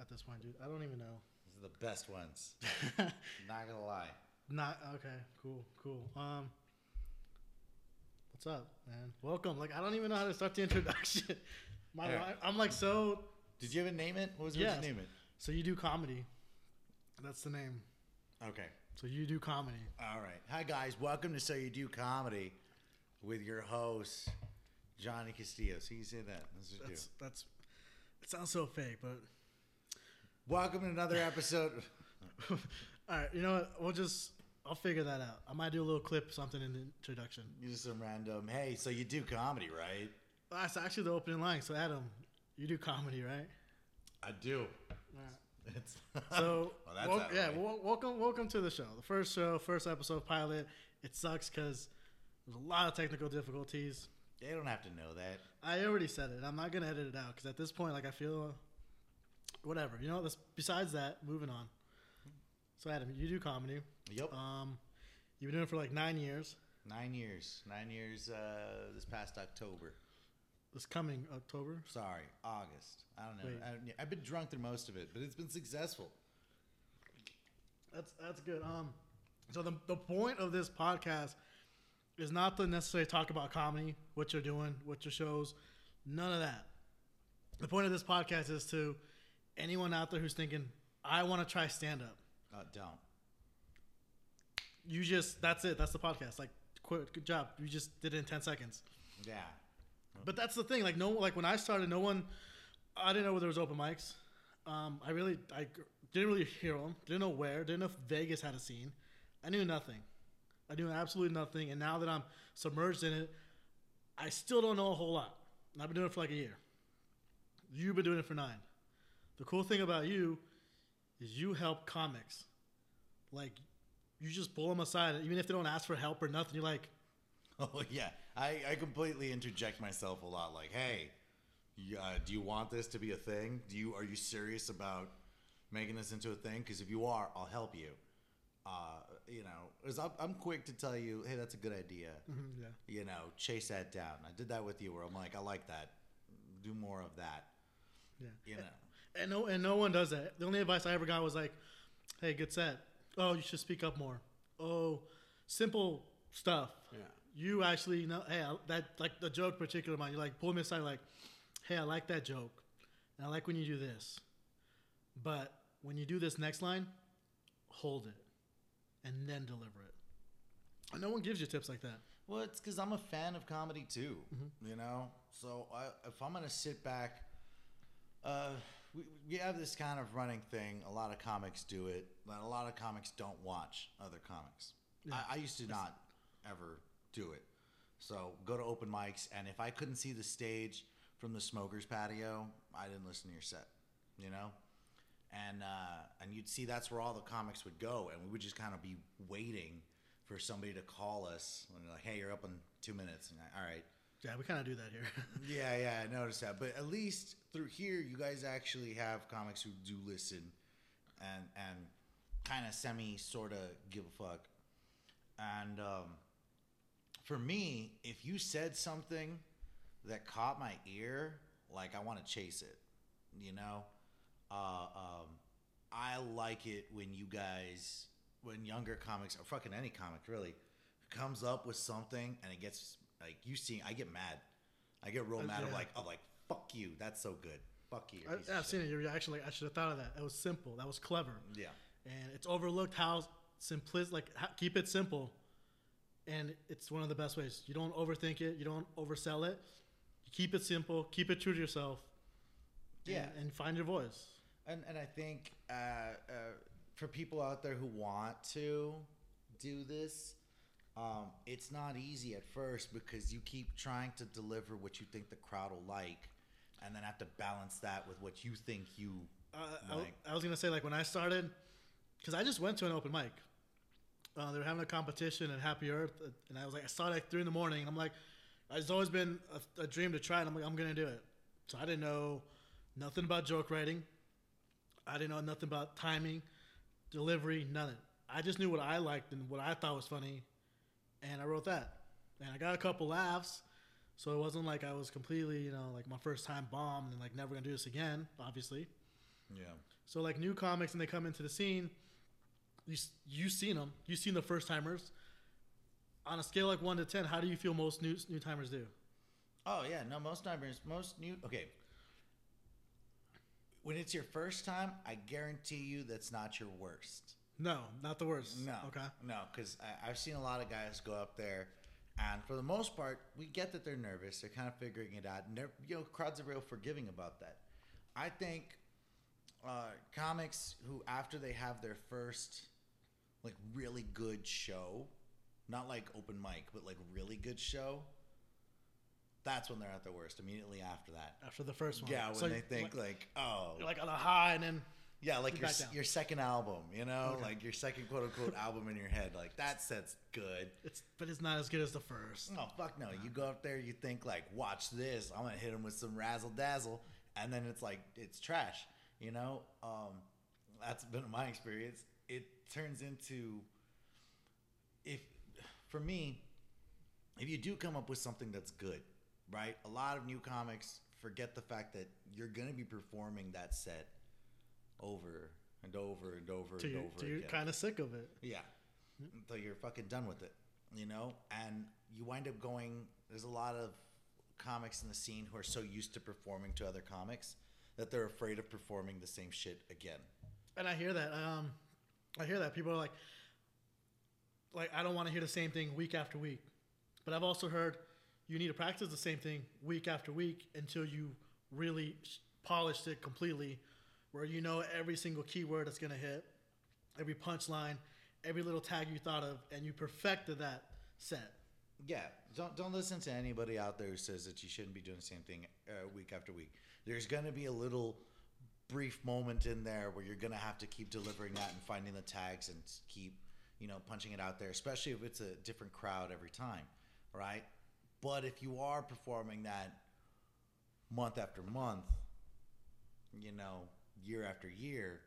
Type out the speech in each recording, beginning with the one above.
at this point, dude. I don't even know. These are the best ones. Not gonna lie. Not okay. Cool. Cool. Um, what's up, man? Welcome. Like I don't even know how to start the introduction. My, li- I'm like so. Did you a name it? What was it? Yes. What'd you name So you do comedy. That's the name. Okay. So you do comedy. All right. Hi guys. Welcome to So You Do Comedy with your host Johnny Castillo. So you say that. Let's just do. That's that's. It sounds so fake, but Welcome to another episode. all right. You know what? We'll just. I'll figure that out. I might do a little clip, something in the introduction. Just some random. Hey, so you do comedy, right? That's actually the opening line. So Adam, you do comedy, right? I do. Right. It's So Well, that's wel- yeah, wel- welcome welcome to the show. The first show, first episode pilot. It sucks because there's a lot of technical difficulties. they don't have to know that. I already said it. I'm not gonna edit it out because at this point, like I feel, whatever. You know. This, besides that, moving on. So Adam, you do comedy. Yep. Um, you've been doing it for like nine years. Nine years. Nine years. Uh, this past October. This coming October. Sorry, August. I don't know. I don't, I've been drunk through most of it, but it's been successful. That's that's good. Um, so the the point of this podcast is not to necessarily talk about comedy, what you're doing, what your shows, none of that. The point of this podcast is to anyone out there who's thinking, I want to try stand up. Uh, don't. You just that's it. That's the podcast. Like, quit. Good job. You just did it in ten seconds. Yeah. But that's the thing. Like no, like when I started, no one. I didn't know where there was open mics. Um, I really, I didn't really hear them. Didn't know where. Didn't know if Vegas had a scene. I knew nothing. I knew absolutely nothing. And now that I'm submerged in it, I still don't know a whole lot. And I've been doing it for like a year. You've been doing it for nine. The cool thing about you is you help comics. Like, you just pull them aside, even if they don't ask for help or nothing. You're like, Oh yeah. I, I completely interject myself a lot. Like, hey, uh, do you want this to be a thing? Do you are you serious about making this into a thing? Because if you are, I'll help you. Uh, you know, I'm, I'm quick to tell you, hey, that's a good idea. "Mhm, yeah. You know, chase that down. I did that with you, where I'm like, I like that. Do more of that. Yeah. You know. And no, and no one does that. The only advice I ever got was like, "Hey, good set. Oh, you should speak up more. Oh, simple stuff. Yeah. You actually know. Hey, I, that like the joke particular mine. You like pull me aside, like, hey, I like that joke, and I like when you do this, but when you do this next line, hold it, and then deliver it. And no one gives you tips like that. Well, it's because I'm a fan of comedy too. You know, so I, if I'm gonna sit back, uh, we we have this kind of running thing. A lot of comics do it, but a lot of comics don't watch other comics. Yeah. I, I used to not ever do it. So go to open mics, and if I couldn't see the stage from the smokers patio, I didn't listen to your set. You know. And uh, and you'd see that's where all the comics would go, and we would just kind of be waiting for somebody to call us and like, "Hey, you're up in two minutes." And I, all right, Yeah, we kind of do that here. yeah, yeah, I noticed that. But at least through here, you guys actually have comics who do listen, and and kind of semi sort of give a fuck. And um, for me, if you said something that caught my ear, like I want to chase it, you know. Uh, um, I like it when you guys, when younger comics or fucking any comic really, comes up with something and it gets like you see, I get mad. I get real Uh, mad. I'm like, I'm like, fuck you. That's so good. Fuck you. I, I've seen shit." it. Your reaction, like I should have thought of that. It was simple. That was clever. Yeah. and it's overlooked how simplistic. Like ha- keep it simple, and it's one of the best ways. You don't overthink it. You don't oversell it. You keep it simple. Keep it true to yourself. and- Yeah. and, find your voice. And and I think uh, uh, for people out there who want to do this, um, it's not easy at first because you keep trying to deliver what you think the crowd will like, and then have to balance that with what you think you Uh, I, like. I was gonna say like when I started, because I just went to an open mic. Uh, they were having a competition at Happy Earth, uh, and I was like, I started at three in the morning, and I'm like, it's always been a, a dream to try it. I'm like, I'm gonna do it. So I didn't know nothing about joke writing. I didn't know nothing about timing, delivery, nothing. I just knew what I liked and what I thought was funny, and I wrote that. And I got a couple laughs, so it wasn't like I was completely, you know, like my first time bombed and like never gonna do this again, obviously. Yeah. So like new comics and they come into the scene, you s- you seen them, you seen the first timers. On a scale like one to ten, how do you feel most new new timers do? Oh yeah, no, most timers, most new. Okay, when it's your first time, I guarantee you that's not your worst. No, not the worst. No, Okay. no, because I've seen a lot of guys go up there, and for the most part, we get that they're nervous. They're kind of figuring it out, and you know, crowds are real forgiving about that. I think uh, comics who, after they have their first, like, really good show, not like open mic, but like really good show, that's when they're at their worst. Immediately after that. After the first one. Yeah, when So they think like, like, oh, like on a high and then yeah, like your your second album, you know, Okay. like your second quote unquote album in your head, like that set's good. it's but it's not as good as the first. Oh fuck no! You go up there, you think like, watch this. I'm gonna hit him with some razzle dazzle, and then it's like it's trash. You know, um, that's been my experience. It turns into if for me, if you do come up with something that's good, right? A lot of new comics forget the fact that you're gonna be performing that set over and over and over To and you, over to you're kind of sick of it. Yeah. Until you're fucking done with it, you know? And you wind up going, there's a lot of comics in the scene who are so used to performing to other comics that they're afraid of performing the same shit again. And I hear that. Um, I hear that people are like, like I don't want to hear the same thing week after week. But I've also heard you need to practice the same thing week after week until you really sh- polished it completely, where you know every single keyword that's gonna hit, every punchline, every little tag you thought of, and you perfected that set. Yeah, don't don't listen to anybody out there who says that you shouldn't be doing the same thing uh, week after week. There's going to be a little brief moment in there where you're going to have to keep delivering that and finding the tags and keep, you know, punching it out there, especially if it's a different crowd every time, right? But if you are performing that month after month, you know, year after year,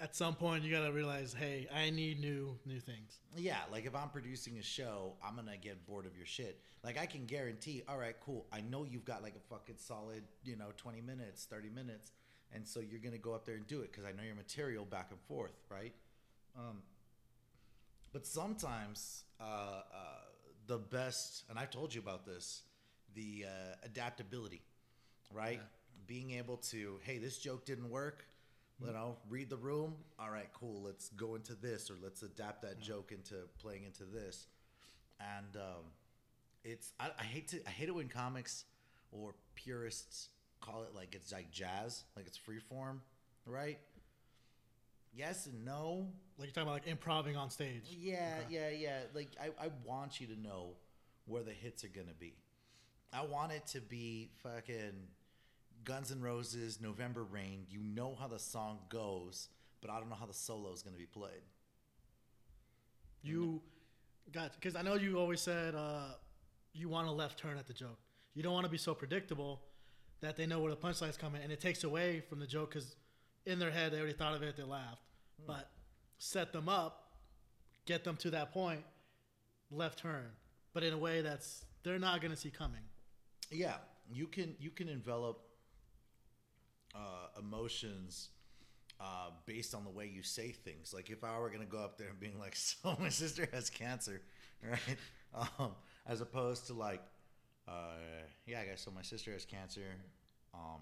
At some point, you gotta realize, hey, I need new new things. Yeah, like if I'm producing a show, I'm gonna get bored of your shit. Like I can guarantee, all right, cool. I know you've got like a fucking solid, you know, 20 minutes, 30 minutes, and so you're gonna go up there and do it because I know your material back and forth, right? Um, but sometimes uh, uh, the best, and I told you about this, the uh, adaptability, right? Being able to, hey, this joke didn't work. You know, read the room. All right, cool. Let's go into this, or let's adapt that joke into playing into this. And um, it's I, I hate to I hate it when comics or purists call it like it's like jazz, like it's free form, right? Yes and no. Like you're talking about like improving on stage. Yeah, yeah, yeah. Like I, I want you to know where the hits are gonna be. I want it to be fucking Guns N' Roses, November Rain. You know how the song goes, but I don't know how the solo is gonna be played. You got because I know you always said uh, you want a left turn at the joke. You don't want to be so predictable that they know where the punchline's coming, and it takes away from the joke because in their head they already thought of it, they laughed. But set them up, get them to that point, left turn, but in a way that's they're not going to see coming. Yeah, you can you can envelop uh, emotions uh, based on the way you say things. Like if I were gonna go up there and being like, "So my sister has cancer," right? Um, as opposed to like, uh, "Yeah, guys, so my sister has cancer." Um,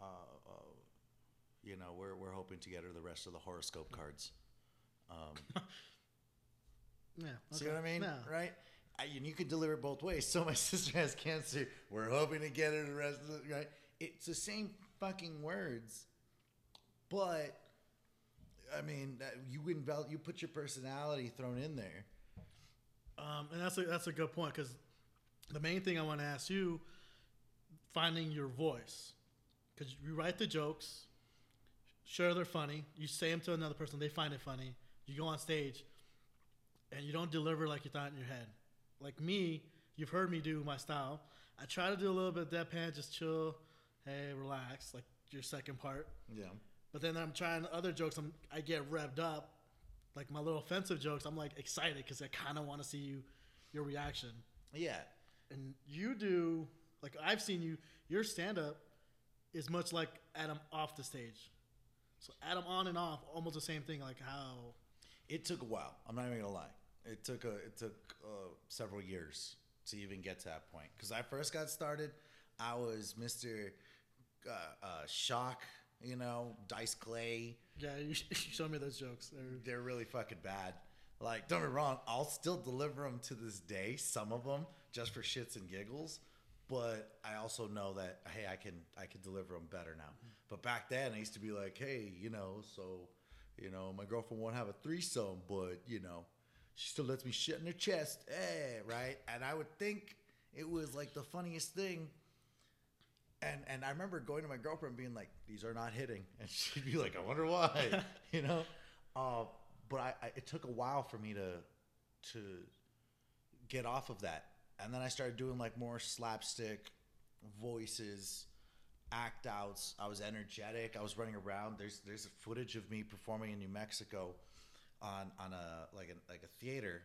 uh, uh, you know, we're we're hoping to get her the rest of the horoscope cards. Um, Yeah, See what I mean? Yeah. Right? I, and you could deliver it both ways. So my sister has cancer. We're hoping to get her the rest of the right. It's the same fucking words, but I mean, you envel- you put your personality thrown in there. Um, and that's a, that's a good point because the main thing I want to ask you, finding your voice, because you write the jokes, sure they're funny, you say them to another person, they find it funny, you go on stage, and you don't deliver like you thought in your head. Like me, you've heard me do my style. I try to do a little bit of deadpan, just chill, hey, relax, like your second part. Yeah. But then I'm trying other jokes. I'm I get revved up, like my little offensive jokes. I'm like excited because I kind of want to see you, your reaction. Yeah. And you do like I've seen you. Your stand up is much like Adam off the stage. So Adam on and off, almost the same thing. Like how It took a while. I'm not even gonna lie. It took a it took uh, several years to even get to that point. Because I first got started, I was Mister uh, uh, Shock. You know, Dice Clay. yeah, you, you showed me those jokes. They're- They're really fucking bad. Like, don't get me wrong. I'll still deliver them to this day. Some of them just for shits and giggles. But I also know that hey, I can I can deliver them better now. But back then, I used to be like, hey, you know, so you know, my girlfriend won't have a threesome, but you know, she still lets me shit in her chest, eh, right? And I would think it was like the funniest thing. And and I remember going to my girlfriend being like, "These are not hitting," and she'd be like, "I wonder why," you know. Uh, but I, I it took a while for me to to get off of that, and then I started doing like more slapstick voices, act outs. I was energetic. I was running around. There's there's footage of me performing in New Mexico on on a like a like a theater,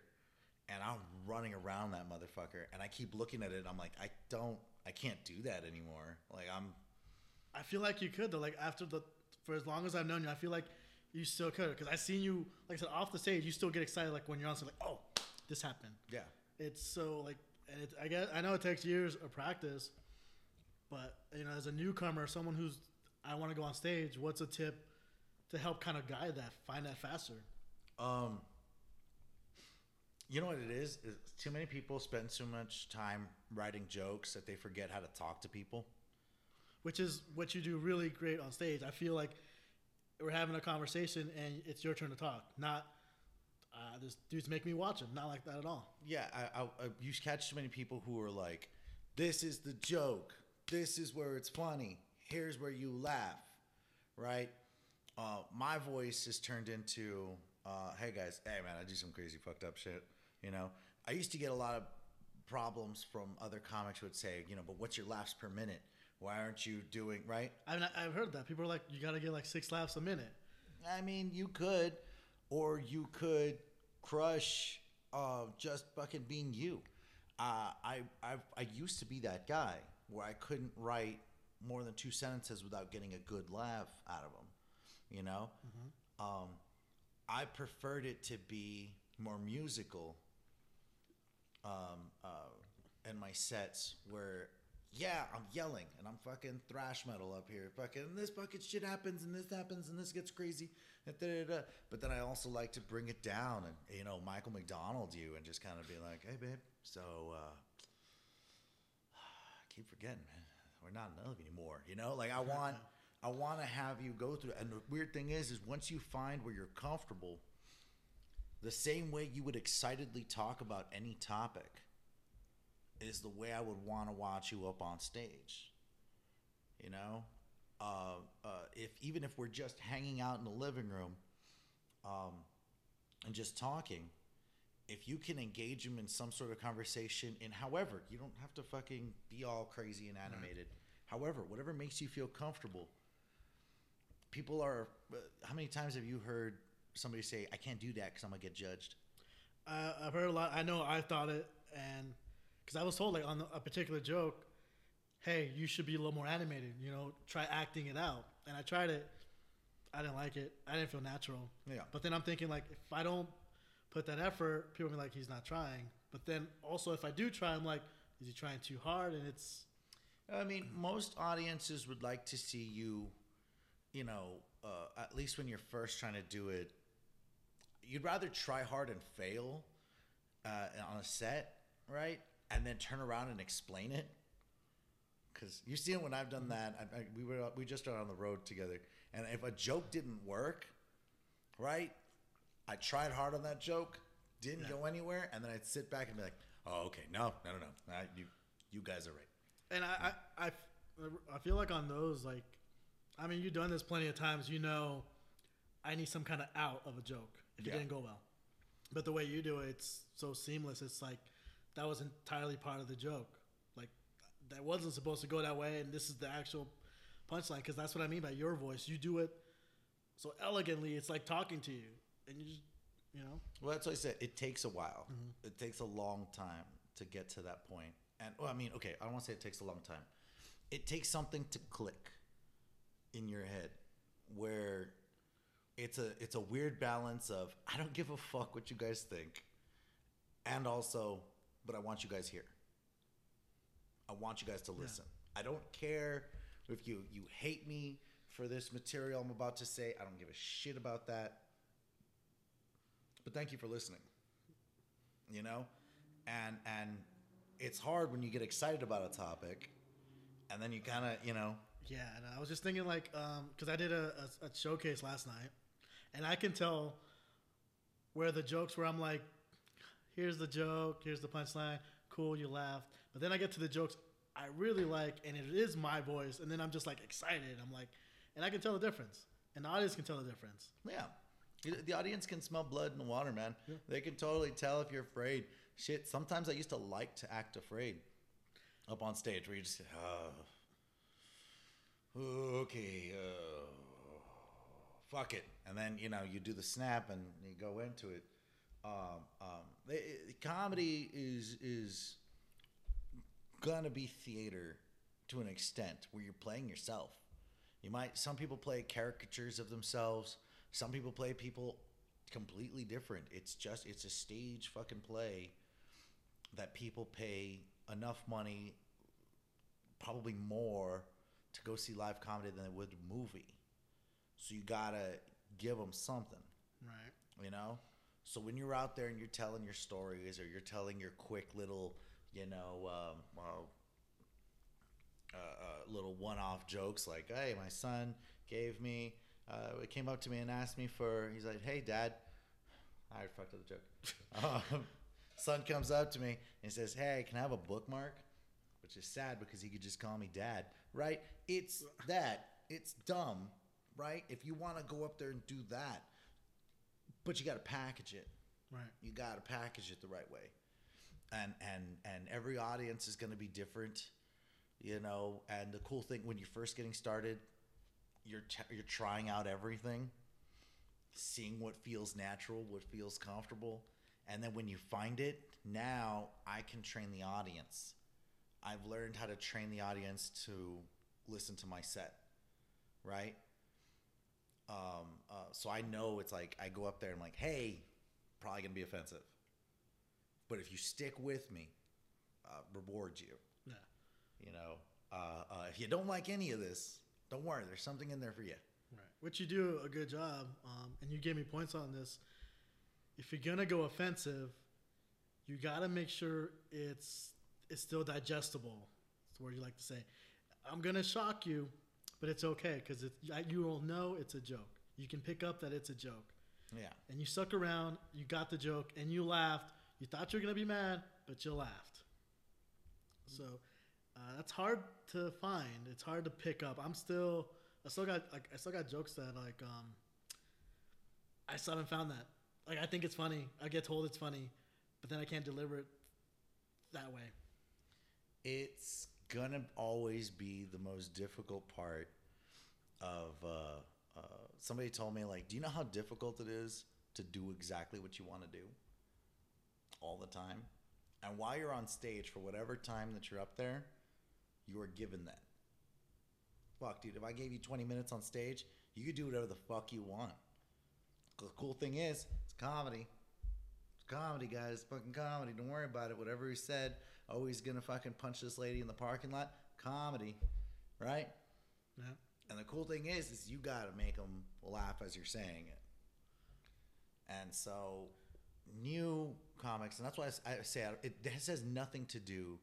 and I'm running around that motherfucker, and I keep looking at it. I'm like, I don't, I can't do that anymore. Like I'm, I feel like you could though. Like after the for as long as I've known you, I feel like you still could because I've seen you like I said off the stage. You still get excited like when you're on stage, like oh, this happened. yeah. It's so like, and it's I guess I know it takes years of practice, but you know, as a newcomer, someone who's I want to go on stage, what's a tip to help kind of guide that, find that faster? Um, you know what it is? is? Too many people spend so much time writing jokes that they forget how to talk to people. Which is what you do really great on stage. I feel like we're having a conversation and it's your turn to talk, not uh, this dude's making me watch him. Not like that at all. Yeah, I, I, I you catch too many people who are like, "This is the joke. This is where it's funny. Here's where you laugh." Right? Uh, my voice is turned into, uh, "Hey guys, hey man, I do some crazy fucked up shit." You know, I used to get a lot of problems from other comics who would say, "You know, but what's your laughs per minute? Why aren't you doing right?" I mean, I've heard that people are like, you got to get like six laughs a minute. I mean, you could, or you could crush uh, just fucking being you. Uh, I, I I used to be that guy where I couldn't write more than two sentences without getting a good laugh out of them. You know, um, I preferred it to be more musical. Um, uh, in my sets where yeah, I'm yelling and I'm fucking thrash metal up here. Fucking this fucking shit happens and this happens and this gets crazy. and da-da-da. But then I also like to bring it down and you know Michael McDonald you and just kind of be like, hey babe, so uh, I keep forgetting, man, we're not in love anymore. You know, like I want, I want to have you go through. And the weird thing is, is once you find where you're comfortable, the same way you would excitedly talk about any topic is the way I would want to watch you up on stage. You know, uh, uh, if even if we're just hanging out in the living room, um, and just talking, if you can engage them in some sort of conversation, and however, you don't have to fucking be all crazy and animated. However, whatever makes you feel comfortable. People are. Uh, how many times have you heard somebody say, "I can't do that because I'm gonna get judged"? Uh, I've heard a lot. I know I thought it, and because I was told like on a particular joke, hey, you should be a little more animated. You know, try acting it out. And I tried it. I didn't like it. I didn't feel natural. Yeah. But then I'm thinking like, if I don't put that effort, people will be like, he's not trying. But then also, if I do try, I'm like, is he trying too hard? And it's I mean, most audiences would like to see you, you know, uh, at least when you're first trying to do it, you'd rather try hard and fail uh, on a set, right? And then turn around and explain it. Because you see it when I've done that. I, I, we were we just started on the road together, and if a joke didn't work, right? I tried hard on that joke, didn't go anywhere, and then I'd sit back and be like, "Oh, okay, no, no, no, no, I, you, you guys are right." and I, I, I, I feel like on those, like, I mean, you've done this plenty of times. You know, I need some kind of out of a joke if Yeah. it didn't go well. But the way you do it, it's so seamless. It's like that was entirely part of the joke. Like that wasn't supposed to go that way, and this is the actual punchline. Because that's what I mean by your voice. You do it so elegantly. It's like talking to you, and you just, you know, Well, that's what I said. It takes a while. Mm-hmm. It takes a long time to get to that point. And well, I mean, okay, I don't want to say it takes a long time. It takes something to click. in your head where it's a it's a weird balance of I don't give a fuck what you guys think, and also, but I want you guys here. I want you guys to listen. I don't care if you you hate me for this material I'm about to say. I don't give a shit about that. But thank you for listening. You know, and and it's hard when you get excited about a topic, and then you kind of you know Yeah, and I was just thinking like, um, because I did a, a, a showcase last night, and I can tell where the jokes where I'm like, here's the joke, here's the punchline, cool, you laughed. But then I get to the jokes I really like, and it is my voice, and then I'm just like excited. I'm like, and I can tell the difference, and the audience can tell the difference. Yeah. The audience can smell blood in the water, man. They can totally tell if you're afraid. Shit, sometimes I used to like to act afraid up on stage where you just, uh, okay, uh, fuck it. And then, you know, you do the snap and you go into it. Um, um, comedy is, is gonna be theater to an extent where you're playing yourself. You might some people play caricatures of themselves. Some people play people completely different. It's just it's a stage fucking play that people pay enough money, probably more, to go see live comedy than they would a movie. So you gotta give them something Right. you know? So when you're out there and you're telling your stories or you're telling your quick little you know um, well, uh, uh, little one-off jokes like hey my son gave me uh, he came up to me and asked me for he's like hey dad i fucked up the joke. Um, son comes up to me and says hey can i have a bookmark which is sad because he could just call me dad right? It's that it's dumb right if you want to go up there and do that but you got to package it. Right. You got to package it the right way, and and and every audience is going to be different, you know. And the cool thing when you're first getting started, you're t- you're trying out everything, seeing what feels natural, what feels comfortable, and then when you find it, now I can train the audience. I've learned how to train the audience to listen to my set, right? Um, uh, so I know it's like I go up there and I'm like, hey, probably gonna be offensive, but if you stick with me, uh, reward you. Yeah. You know, uh, uh, if you don't like any of this, don't worry. There's something in there for you. Right. Which you do a good job, um, and you gave me points on this. If you're gonna go offensive, you gotta make sure it's it's still digestible. That's the word you like to say. I'm gonna shock you, but it's okay because you will know it's a joke. You can pick up that it's a joke, Yeah. and you suck around. You got the joke, and you laughed. You thought you were gonna be mad, but you laughed. So uh, that's hard to find. It's hard to pick up. I'm still, I still got like I still got jokes that like um. I still haven't found that. Like I think it's funny. I get told it's funny, but then I can't deliver it that way. It's gonna always be the most difficult part of. Uh, uh, somebody told me like, do you know how difficult it is to do exactly what you want to do all the time? And while you're on stage for whatever time that you're up there, you are given that. Fuck, dude, if I gave you 20 minutes on stage, you could do whatever the fuck you want. The cool thing is, it's comedy. It's comedy, guys. It's fucking comedy. Don't worry about it. Whatever he said, oh, he's gonna fucking punch this lady in the parking lot. Comedy, right? Yeah. And the cool thing is, is you got to make them laugh as you're saying it. And so, new comics, and that's why I say I- it, this has nothing to do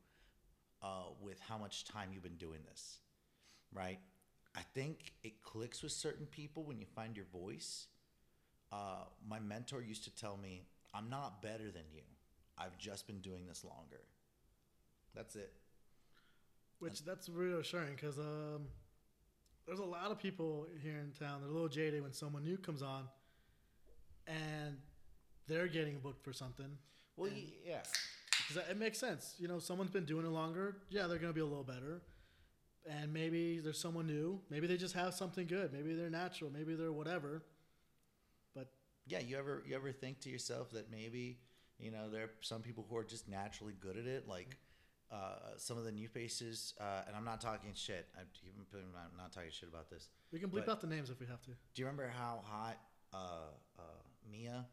uh, with how much time you've been doing this, right? I think it clicks with certain people when you find your voice. Uh, my mentor used to tell me, "I'm not better than you. I've just been doing this longer." That's it. Which that's reassuring because um, there's a lot of people here in town. They're a little jaded when someone new comes on, and they're getting booked for something. Well, yeah. 'Cause it makes sense. You know, someone's been doing it longer. Yeah, they're gonna be a little better. And maybe there's someone new. Maybe they just have something good. Maybe they're natural. Maybe they're whatever. But Yeah, you ever you ever think to yourself that maybe you know there are some people who are just naturally good at it, like uh, some of the new faces, uh, and I'm not talking shit. I'm, I'm not talking shit about this. We can bleep But- out the names if we have to. Do you remember how hot uh, uh, Mia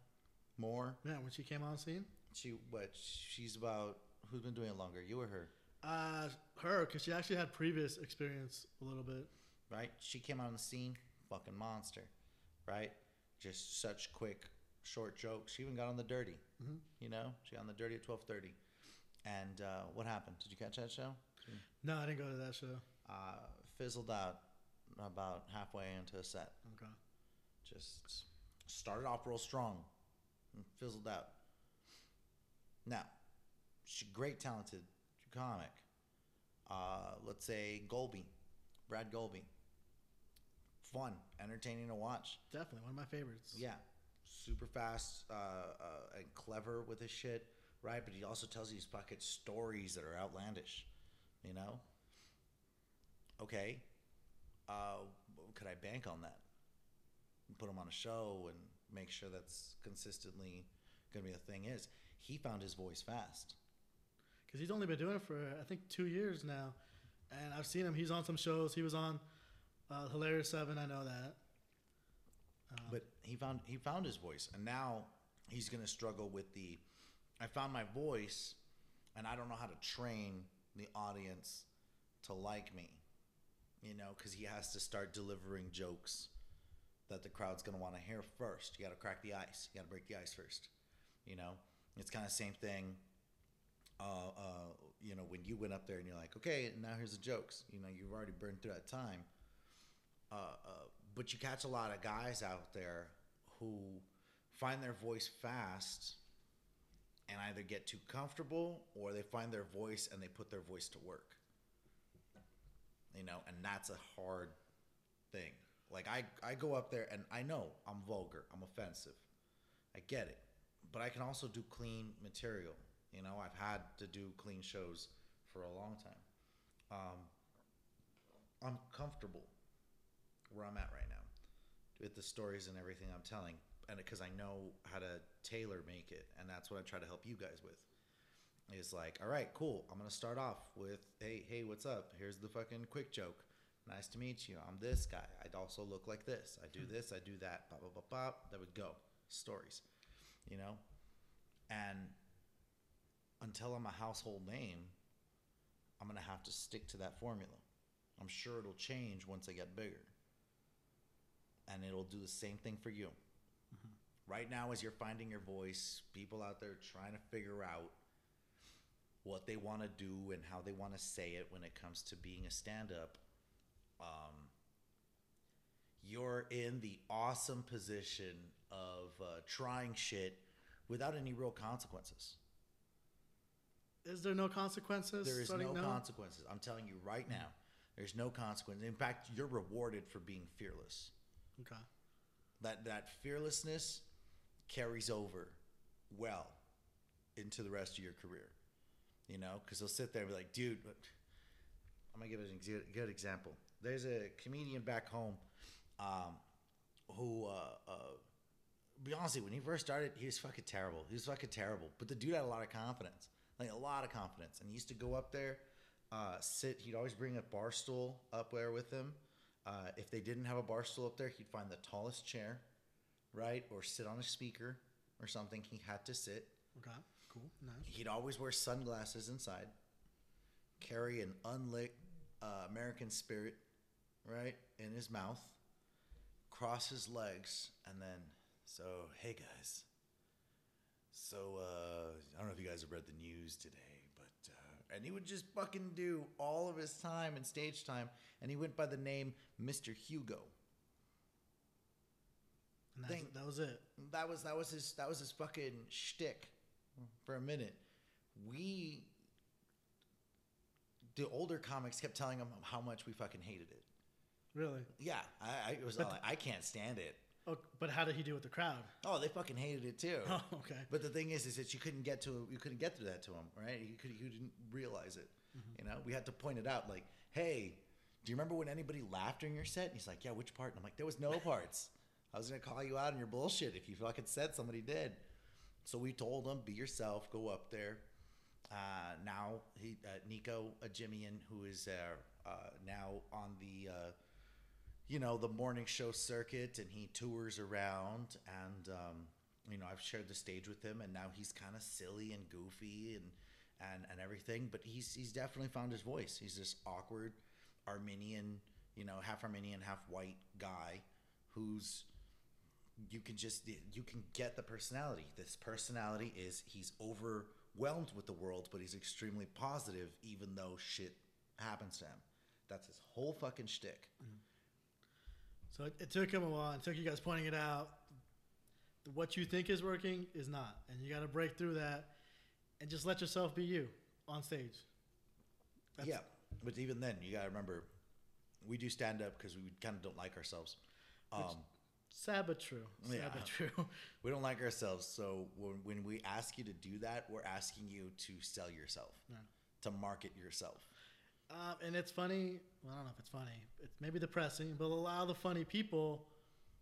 Moore? Yeah, when she came on scene. She what? She's about. Who's been doing it longer? You or her? Uh, her, because she actually had previous experience a little bit. Right? She came on the scene, fucking monster, right? Just such quick, short jokes. She even got on the dirty. Mhm. You know, she got on the dirty at twelve thirty. And uh, what happened? Did you catch that show? No, I didn't go to that show. Uh, fizzled out about halfway into a set. Okay. Just started off real strong and fizzled out. Now, she's a great talented comic. Uh, let's say Golby, Brad Golby. Fun, entertaining to watch. Definitely one of my favorites. Yeah, super fast uh, uh, and clever with his shit, right? But he also tells these fucking stories that are outlandish, you know. Okay, uh, could I bank on that? Put him on a show and make sure that's consistently gonna be a thing. Is he found his voice fast? Because he's only been doing it for I think two years now, and I've seen him. He's on some shows. He was on uh, Hilarious Seven. I know that. Um, but he found he found his voice and now he's going to struggle with the i found my voice and i don't know how to train the audience to like me you know because he has to start delivering jokes that the crowd's to want to hear first. You got to crack the ice. You got to break the ice first you know? It's kind of same thing uh, uh, you know when you went up there and you're like okay now here's the jokes. You know you've already burned through that time. Uh, uh, but you catch a lot of guys out there who find their voice fast and either get too comfortable or they find their voice and they put their voice to work. You know, and that's a hard thing. Like I, I go up there and I know I'm vulgar, I'm offensive. I get it. But I can also do clean material. You know, I've had to do clean shows for a long time. Um, I'm comfortable where I'm at right now with the stories and everything I'm telling, and because I know how to tailor make it, and that's what I try to help you guys with. Is like, all right, cool. I'm gonna start off with, hey, hey, what's up? Here's the fucking quick joke. Nice to meet you. I'm this guy. I'd also look like this. I do hmm. this. I do that. Bop, bop, bop, bop. That would go. Stories, you know. And until I'm a household name, I'm gonna have to stick to that formula. I'm sure it'll change once I get bigger and it'll do the same thing for you. Right now, as you're finding your voice, people out there trying to figure out what they want to do and how they want to say it when it comes to being a stand up, um, you're in the awesome position of uh, trying shit without any real consequences. is there no consequences? There is no now? consequences. I'm telling you right now, there's no consequence. In fact, you're rewarded for being fearless. Okay. that that fearlessness carries over well into the rest of your career. You know, because they'll sit there and be like, "Dude, what-" I'm gonna give it a good, good example. There's a comedian back home um, who, uh, uh, be honest, when he first started, he was fucking terrible. He was fucking terrible, but the dude had a lot of confidence, like a lot of confidence, and he used to go up there, uh, sit. He'd always bring a bar stool up there with him. Uh, if they didn't have a bar stool up there, he'd find the tallest chair, right, or sit on a speaker or something. He had to sit. Okay. Cool. Nice. He'd always wear sunglasses inside, carry an unlit uh, American Spirit, right, in his mouth, cross his legs, and then, so, hey guys. So, uh, I don't know if you guys have read the news today, but, uh, and he would just fucking do all of his time and stage time, and he went by the name Mr. Hugo. And that's, Thing- that was it. That was that was his that was his fucking shtick for a minute. We the older comics kept telling him how much we fucking hated it. Really. Yeah, I, I it was all like, I can't stand it. Oh, but how did he do with the crowd? Oh, they fucking hated it too. Oh, okay. But the thing is, is that you couldn't get to you couldn't get to that to him, right? You could you didn't realize it. Mm-hmm. You know, we had to point it out, like, hey, do you remember when anybody laughed during your set? And he's like, yeah, which part? And I'm like, there was no parts. I was gonna call you out on your bullshit if you fucking said somebody did. So we told him, be yourself, go up there, Uh, now he uh, Nico Ajimian, who is uh, uh, now on the uh, you know the morning show circuit, and he tours around, and um, you know I've shared the stage with him, and now he's kind of silly and goofy and and and everything, but he's he's definitely found his voice. He's this awkward Armenian, you know, half Armenian, half white guy who's you can just you can get the personality. This personality is he's overwhelmed with the world, but he's extremely positive, even though shit happens to him. That's his whole fucking shtick. So it, it took him a while. It took you guys pointing it out. What you think is working is not, and you got to break through that, and just let yourself be you on stage. That's- yeah, but even then, you gotta remember, we do stand up because we kind of don't like ourselves. Um, Sad but true. Sad Yeah. we don't like ourselves, so when, when we ask you to do that, we're asking you to sell yourself, Yeah. to market yourself. Um, and it's funny. Well, I don't know if it's funny. It's maybe depressing, but a lot of the funny people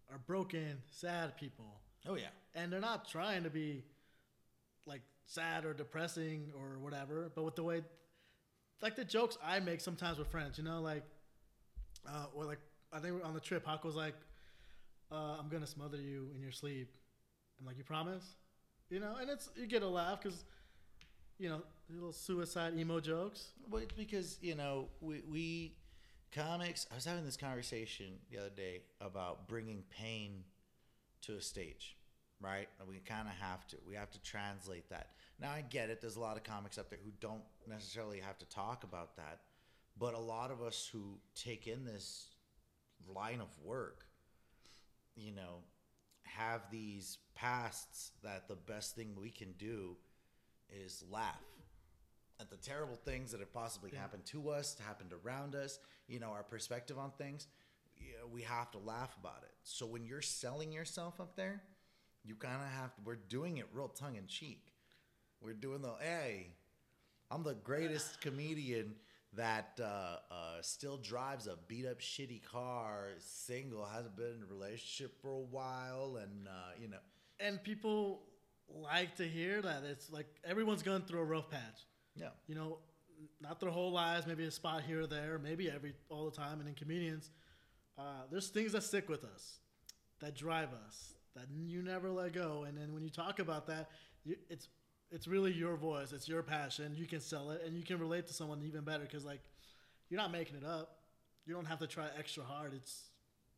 are broken, sad people, Oh yeah, and they're not trying to be like sad or depressing or whatever. But with the way, like the jokes I make sometimes with friends, you know, like, uh, or like I think on the trip, Hawk was like, uh, "I'm gonna smother you in your sleep." I'm like, "You promise?" You know, and it's you get a laugh because, you know, little suicide emo jokes. Well, it's because you know we, we comics. I was having this conversation the other day about bringing pain to a stage, right? And we kind of have to. We have to translate that. Now I get it. There's a lot of comics up there who don't necessarily have to talk about that, but a lot of us who take in this line of work, you know, have these pasts that the best thing we can do is laugh at the terrible things that have possibly Yeah. happened to us, happened around us, you know, our perspective on things, you know, we have to laugh about it. So when you're selling yourself up there, you kind of have to, we're doing it real tongue in cheek. We're doing the, hey, I'm the greatest comedian that uh, uh, still drives a beat up shitty car, single, hasn't been in a relationship for a while, and, uh, you know, and people like to hear that it's like everyone's going through a rough patch. Yeah. you know not their whole lives maybe a spot here or there maybe every all the time and in comedians uh, there's things that stick with us that drive us that you never let go. And then when you talk about that you, it's it's really your voice it's your passion you can sell it and you can relate to someone even better because like you're not making it up you don't have to try extra hard it's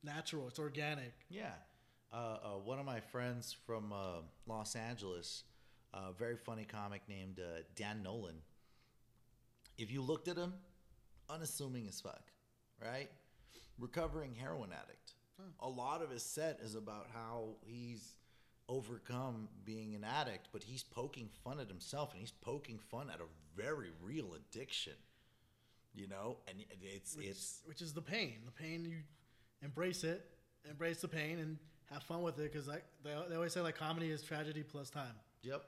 natural it's organic Yeah. Uh, uh, one of my friends from uh, Los Angeles, a very funny comic named uh, Dan Nolan. If you looked at him, unassuming as fuck, right? Recovering heroin addict. A lot of his set is about how he's overcome being an addict, but he's poking fun at himself and he's poking fun at a very real addiction. You know, and it's which, it's which is the pain. The pain you embrace it, embrace the pain, and have fun with it. Because like they, they always say, like comedy is tragedy plus time. Yep.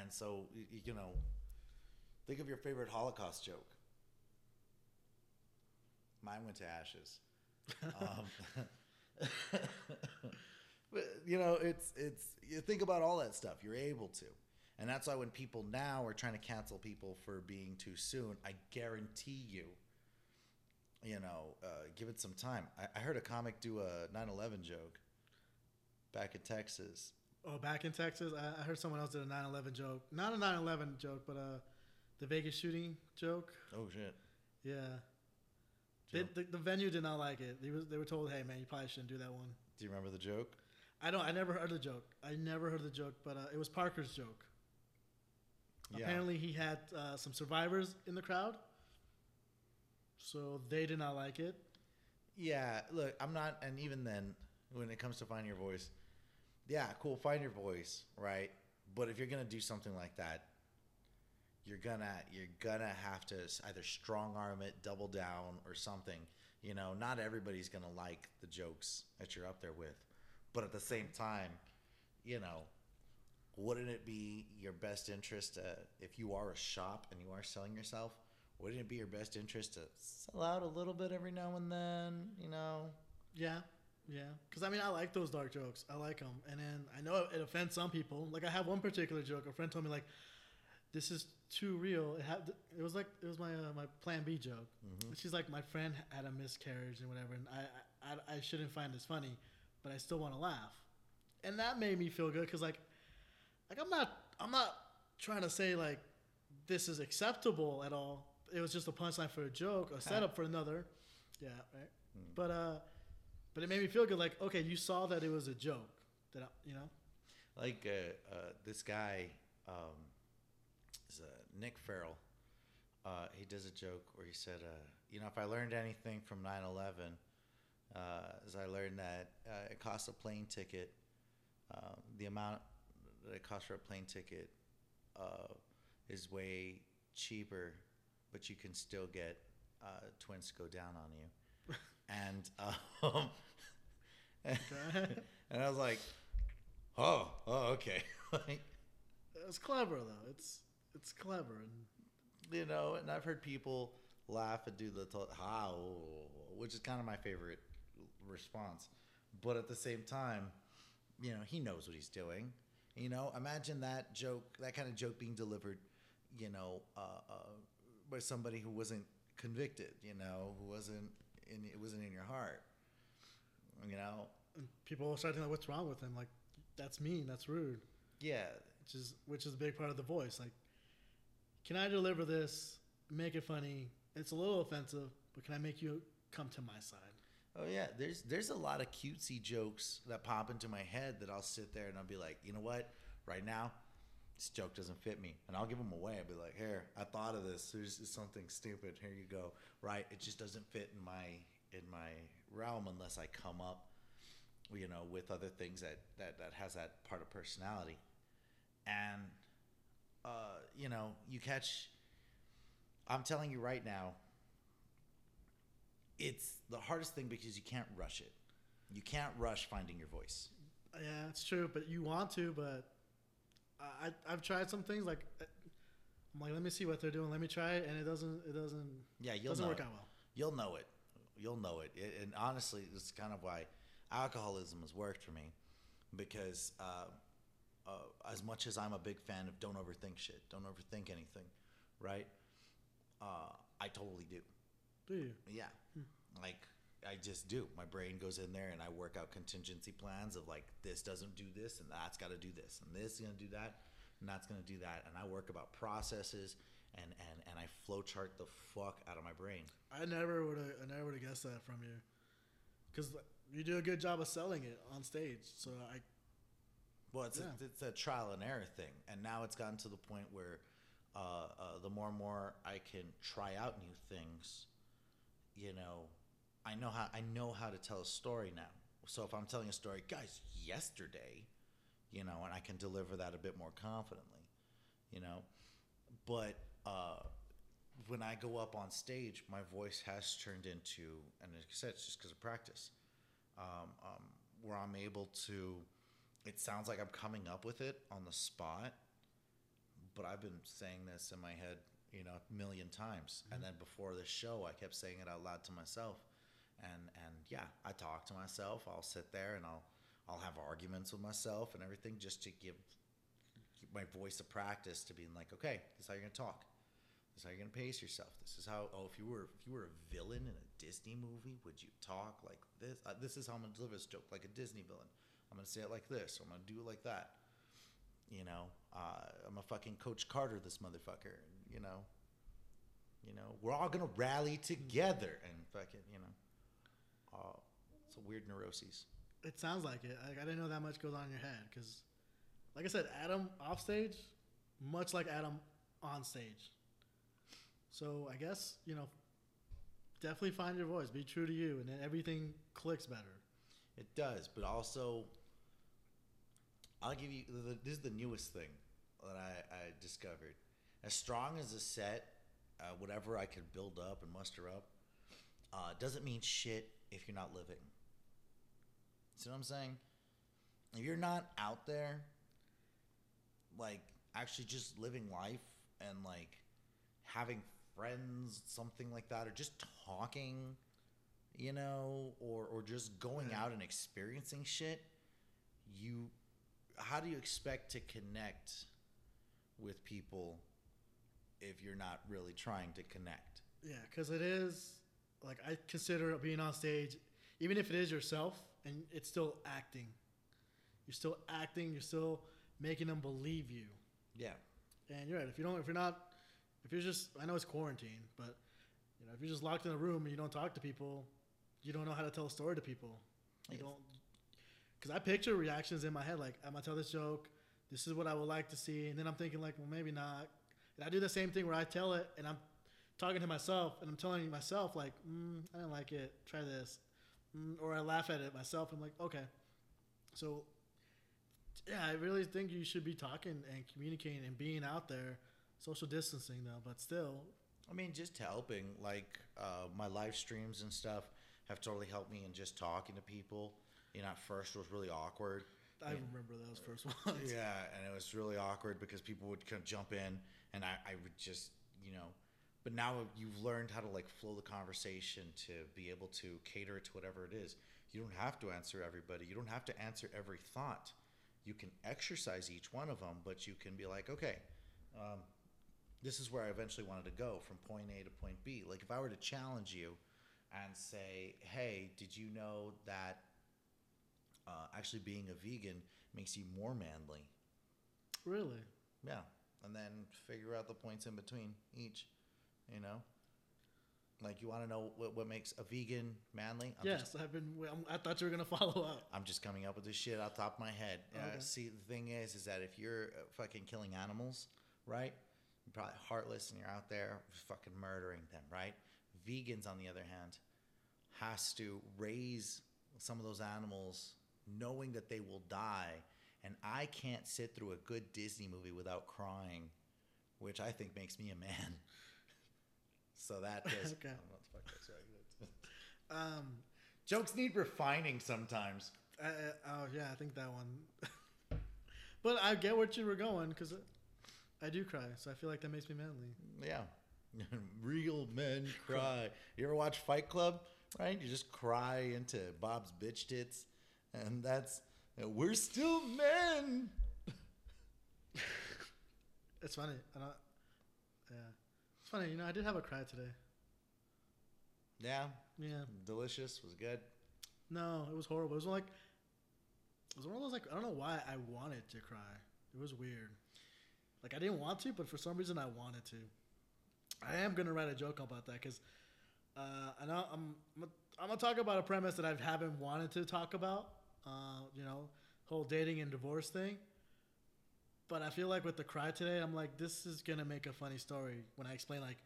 And so, you know, think of your favorite Holocaust joke. Mine went to ashes. um, you know, it's it's you think about all that stuff. You're able to, and that's why when people now are trying to cancel people for being too soon, I guarantee you. You know, uh, give it some time. I, I heard a comic do a 9/11 joke back in Texas, Oh, back in Texas, I, I heard someone else did a 9/11 joke. Not a 9/11 joke, but uh, the Vegas shooting joke. Oh shit! Yeah. They, the, the venue did not like it. They was they were told, "Hey man, you probably shouldn't do that one." Do you remember the joke? I don't. I never heard the joke. I never heard the joke, but uh, it was Parker's joke. Yeah. Apparently, he had uh, some survivors in the crowd, so they did not like it. Yeah, look, I'm not, and even then, when it comes to finding your voice, yeah, cool, find your voice, right? But if you're gonna do something like that, you're gonna you're gonna have to either strong arm it, double down, or something. You know, not everybody's gonna like the jokes that you're up there with, but at the same time, you know, wouldn't it be your best interest uh, if you are a shop and you are selling yourself? Wouldn't it be your best interest to sell out a little bit every now and then? You know, Yeah, yeah. Because I mean, I like those dark jokes. I like them, and then I know it offends some people. Like I have one particular joke. A friend told me like, this is too real. It had it was like it was my uh, my Plan B joke. Mhm. She's like, my friend had a miscarriage and whatever, and I I, I shouldn't find this funny, but I still want to laugh, and that made me feel good because like like I'm not I'm not trying to say like this is acceptable at all. It was just a punchline for a joke, a setup for another. Yeah, right. Mm. But uh, but it made me feel good. Like okay, you saw that it was a joke. That I, you know. like uh, uh, this guy um, is uh, Nick Farrell. Uh, he does a joke where he said, uh, "You know, if I learned anything from 9/11, uh, is I learned that uh, it costs a plane ticket. Uh, the amount that it costs for a plane ticket uh, is way cheaper, but you can still get uh, twins to go down on you." and um, and I was like, "Oh, oh, okay." like, It's clever though. It's it's clever and you know, and I've heard people laugh and do the to- how, which is kind of my favorite response. But at the same time, you know, he knows what he's doing. You know, imagine that joke, that kind of joke being delivered, you know, uh, uh, by somebody who wasn't convicted. You know, who wasn't in it wasn't in your heart. You know, and people will start thinking, like, what's wrong with him? Like, that's mean. That's rude. yeah, Which is which is a big part of the voice. Like, can I deliver this? Make it funny. It's a little offensive, but can I make you come to my side? Oh yeah, there's there's a lot of cutesy jokes that pop into my head that I'll sit there and I'll be like, you know what? Right now, this joke doesn't fit me, and I'll give them away. I'll be like, here, I thought of this. There's something stupid. Here you go. Right? It just doesn't fit in my in my realm unless I come up, you know, with other things that that that has that part of personality, and uh, you know, you catch. I'm telling you right now, it's the hardest thing because you can't rush it. You can't rush finding your voice. Yeah, it's true. But you want to, but I I've tried some things. Like, I'm like, let me see what they're doing. Let me try it, and it doesn't it doesn't Yeah, you'll doesn't know work it. out well. You'll know it. You'll know it. It- And honestly, it's kind of why alcoholism has worked for me, because uh, uh, as much as I'm a big fan of don't overthink shit, don't overthink anything, right? Uh, I totally do. Do you? Yeah. Like I just do. My brain goes in there and I work out contingency plans of like this doesn't do this and that's got to do this and this is going to do that and that's going to do that and I work about processes and and and I flowchart the fuck out of my brain. I never would have. I never would have guessed that from you, because you do a good job of selling it on stage. So I Well, it's Yeah. a, it's a trial and error thing, and now it's gotten to the point where uh, uh, the more and more I can try out new things, you know, I know how I know how to tell a story now. So if I'm telling a story, guys, yesterday, you know, and I can deliver that a bit more confidently, you know, but uh, when I go up on stage, my voice has turned into, and like I said, it's just because of practice, um, um, where I'm able to. It sounds like I'm coming up with it on the spot, but I've been saying this in my head, you know, a million times. And then before the show, I kept saying it out loud to myself, and and yeah, I talk to myself. I'll sit there and I'll I'll have arguments with myself and everything just to give keep my voice a practice to being like, okay, this is how you're gonna talk. This is how you're gonna pace yourself. This is how. Oh, if you were if you were a villain in a Disney movie, would you talk like this? Uh, this is how I'm gonna deliver this joke, like a Disney villain. I'm gonna say it like this. I'm gonna do it like that. You know, uh, I'm a fucking Coach Carter, this motherfucker. You know, you know, we're all gonna rally together and fucking, you know, uh, it's a weird neuroses. it sounds like it. Like, I didn't know that much goes on in your head because, like I said, Adam off stage, much like Adam on stage. So I guess you know, definitely find your voice. Be true to you, and then everything clicks better. It does, but also, I'll give you the, this is the newest thing that I, I discovered. As strong as a set, uh, whatever I could build up and muster up, uh, doesn't mean shit if you're not living. See what I'm saying? If you're not out there, like actually just living life and like having friends, something like that, or just talking, you know, or or just going out and experiencing shit, you how do you expect to connect with people if you're not really trying to connect. Yeah, because it is like I consider being on stage, even if it is yourself and it's still acting. You're still acting. You're still making them believe you. Yeah. And you're right. If you don't, if you're not, if you're just, I know it's quarantine, but you know, if you're just locked in a room and you don't talk to people, you don't know how to tell a story to people. You Yes. don't, because I picture reactions in my head. Like I'm gonna tell this joke. This is what I would like to see, and then I'm thinking like, well, maybe not. And I do the same thing where I tell it, and I'm talking to myself, and I'm telling myself like, mm, I don't like it. Try this, mm, or I laugh at it myself. I'm like, okay. So, yeah, I really think you should be talking and communicating and being out there. Social distancing though, but still, I mean, just helping. Like uh, my live streams and stuff have totally helped me in just talking to people. You know, at first it was really awkward. I remember those first ones. Yeah, and it was really awkward because people would kind of jump in, and I, I would just, you know. But now you've learned how to like flow the conversation to be able to cater it to whatever it is. You don't have to answer everybody. You don't have to answer every thought. You can exercise each one of them, but you can be like, okay, um, this is where I eventually wanted to go from point A to point B. Like if I were to challenge you and say, hey, did you know that uh, actually being a vegan makes you more manly? Really? Yeah, and then figure out the points in between each. You know, like you want to know what, what makes a vegan manly? I'm yes, just, I've been. I'm, I thought you were gonna follow up. I'm just coming up with this shit off the top of my head. Uh, Okay. see, the thing is, is that if you're uh, fucking killing animals, right? You're probably heartless and you're out there fucking murdering them, right? Vegans, on the other hand, has to raise some of those animals knowing that they will die. And I can't sit through a good Disney movie without crying, which I think makes me a man. so that is. Okay. I don't know what the fuck that's right. Um, Jokes need refining sometimes. I, I- oh yeah, I think that one. but I get what you were going because I do cry, so I feel like that makes me manly. Yeah. Real men cry. You ever watch Fight Club? Right? You just cry into Bob's bitch tits. And that's, we're still men. It's funny. I don't, yeah, it's funny. You know, I did have a cry today. Yeah. Yeah. Delicious. Was good. No, it was horrible. It was like it was one of those like I don't know why I wanted to cry. It was weird. Like I didn't want to, but for some reason I wanted to. I am gonna write a joke about that because uh, I know I'm I'm I'm gonna talk about a premise that I haven't wanted to talk about. Uh, you know, whole dating and divorce thing. But I feel like with the cry today, I'm like, this is gonna make a funny story when I explain like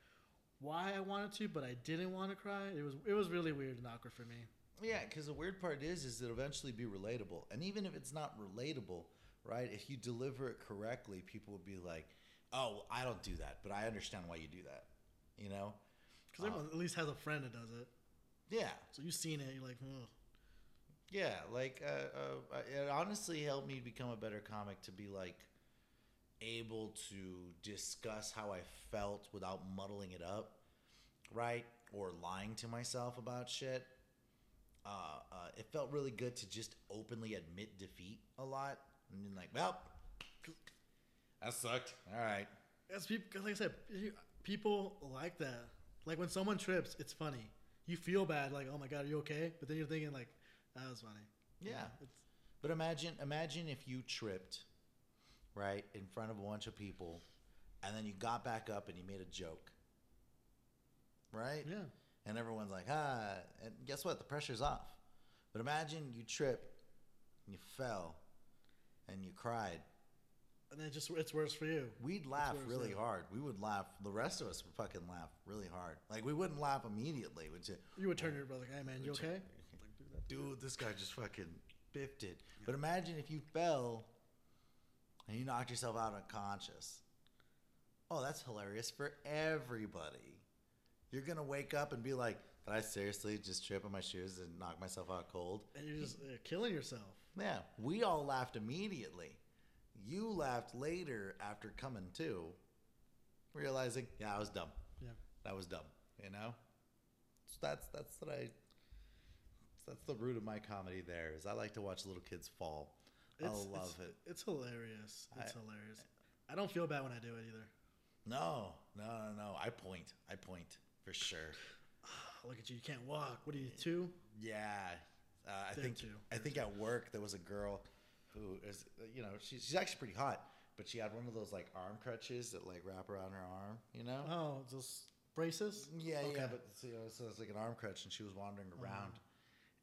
why I wanted to, but I didn't want to cry. It was it was really weird and awkward for me. Yeah, because the weird part is, is it'll eventually be relatable. And even if it's not relatable, right? If you deliver it correctly, people will be like, oh, I don't do that, but I understand why you do that. You know? Because Uh, everyone at least has a friend that does it. Yeah. So you've seen it. You're like, Ugh. Yeah, like uh, uh, it honestly helped me become a better comic to be like able to discuss how I felt without muddling it up, right? Or lying to myself about shit. Uh, uh, it felt really good to just openly admit defeat a lot, and then like, well, that sucked. All right, As people, like I said, people like that. Like when someone trips, it's funny. You feel bad, like, oh my god, are you okay? But then you're thinking like, that was funny. yeah. It's, But imagine, imagine if you tripped, right, in front of a bunch of people, and then you got back up and you made a joke, right? yeah. And everyone's like, ah, and guess what? The pressure's off. But imagine you tripped, and you fell, and you cried. And then it just it's worse for you. We'd laugh really hard. We would laugh. The rest of us would fucking laugh really hard. Like we wouldn't laugh immediately. Would you? You would turn to your brother, like, hey man, you okay? Dude, this guy just fucking biffed it. But imagine if you fell and you knocked yourself out unconscious. Oh, that's hilarious for everybody. You're gonna wake up and be like, "Did I seriously just trip on my shoes and knock myself out cold?" And you're just uh, killing yourself. Yeah, we all laughed immediately. You laughed later after coming to, realizing, "Yeah, I was dumb. Yeah. That was dumb." You know. So that's that's what I. That's the root of my comedy. There is I like to watch little kids fall. I love it's, it. It's hilarious. It's I- hilarious. I don't feel bad when I do it either. No, no, no, no. I point. I point for sure. Look at you. You can't walk. What are you, two? Yeah, uh, I think. I think at work there was a girl who is you know she's she's actually pretty hot, but she had one of those like arm crutches that like wrap around her arm. You know. Oh, just braces? Yeah, Okay. yeah, but you know, so it's like an arm crutch, and she was wandering around,